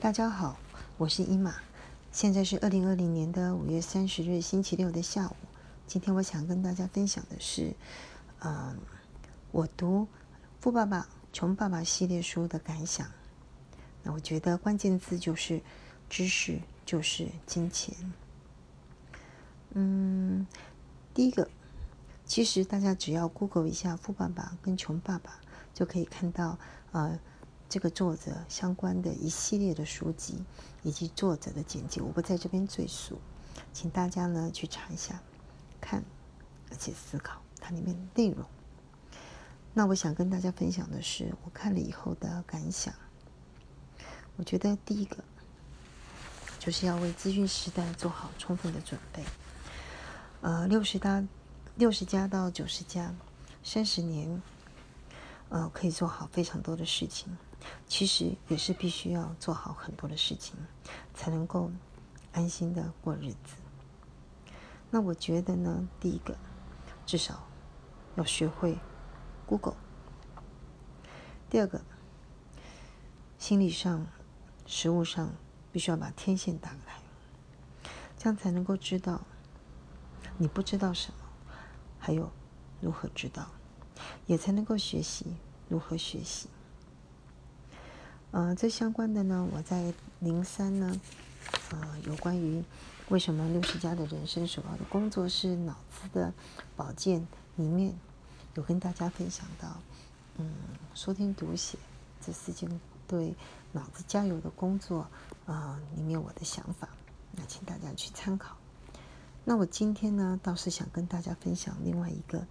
大家好，我是伊玛，现在是二零二零年的五月三十日星期六的下午。今天我想跟大家分享的是，嗯，我读《富爸爸穷爸爸》系列书的感想。那我觉得关键字就是知识，就是金钱。嗯，第一个，其实大家只要 Google 一下“富爸爸”跟“穷爸爸”，就可以看到，呃。这个作者相关的一系列的书籍以及作者的简介，我不在这边赘述，请大家呢去查一下，看，而且思考它里面的内容。那我想跟大家分享的是，我看了以后的感想。我觉得第一个就是要为资讯时代做好充分的准备。呃，六十家，六十家到九十家，三十年，呃，可以做好非常多的事情。其实也是必须要做好很多的事情，才能够安心的过日子。那我觉得呢，第一个至少要学会 Google。第二个，心理上、实物上必须要把天线打开，这样才能够知道你不知道什么，还有如何知道，也才能够学习如何学习。呃，这相关的呢，我在零三呢，呃，有关于为什么六十家的人生首要的工作是脑子的保健里面，有跟大家分享到，嗯，说听读写这四件对脑子加油的工作啊，里面我的想法，那请大家去参考。那我今天呢，倒是想跟大家分享另外一个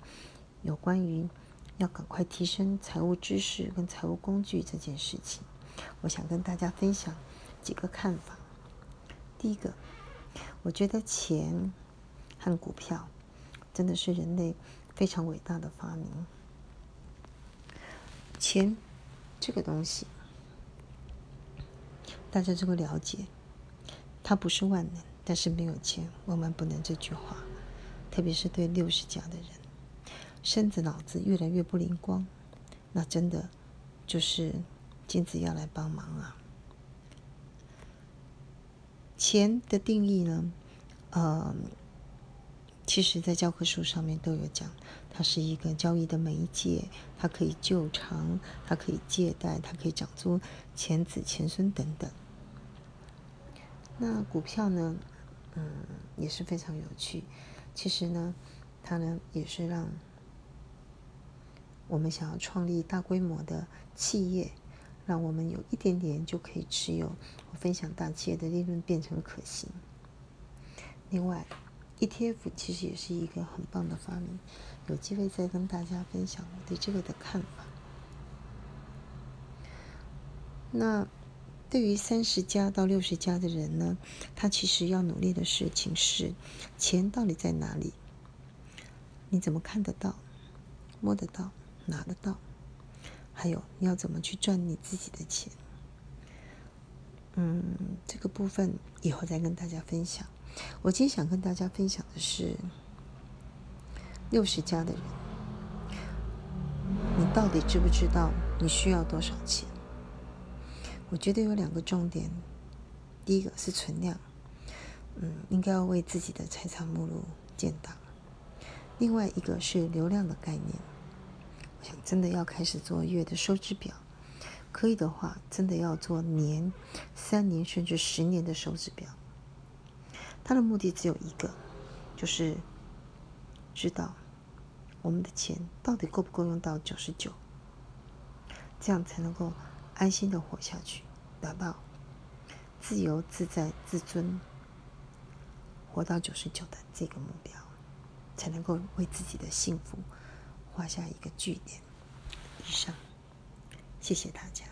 有关于要赶快提升财务知识跟财务工具这件事情。我想跟大家分享几个看法。第一个，我觉得钱和股票真的是人类非常伟大的发明。钱这个东西，大家这个了解，它不是万能，但是没有钱万万不能这句话，特别是对六十加的人，身子脑子越来越不灵光，那真的就是。金子要来帮忙啊！钱的定义呢？呃，其实，在教科书上面都有讲，它是一个交易的媒介，它可以救偿，它可以借贷，它可以长出钱子、钱孙等等。那股票呢？嗯，也是非常有趣。其实呢，它呢也是让我们想要创立大规模的企业。让我们有一点点就可以持有，我分享大企业的利润变成可行。另外，ETF 其实也是一个很棒的发明，有机会再跟大家分享我对这个的看法。那对于三十加到六十加的人呢，他其实要努力的事情是：钱到底在哪里？你怎么看得到、摸得到、拿得到？还有你要怎么去赚你自己的钱？嗯，这个部分以后再跟大家分享。我今天想跟大家分享的是六十加的人，你到底知不知道你需要多少钱？我觉得有两个重点，第一个是存量，嗯，应该要为自己的财产目录建档；另外一个是流量的概念。真的要开始做月的收支表，可以的话，真的要做年、三年甚至十年的收支表。它的目的只有一个，就是知道我们的钱到底够不够用到九十九，这样才能够安心的活下去，达到自由自在、自尊，活到九十九的这个目标，才能够为自己的幸福。画下一个句点。以上，谢谢大家。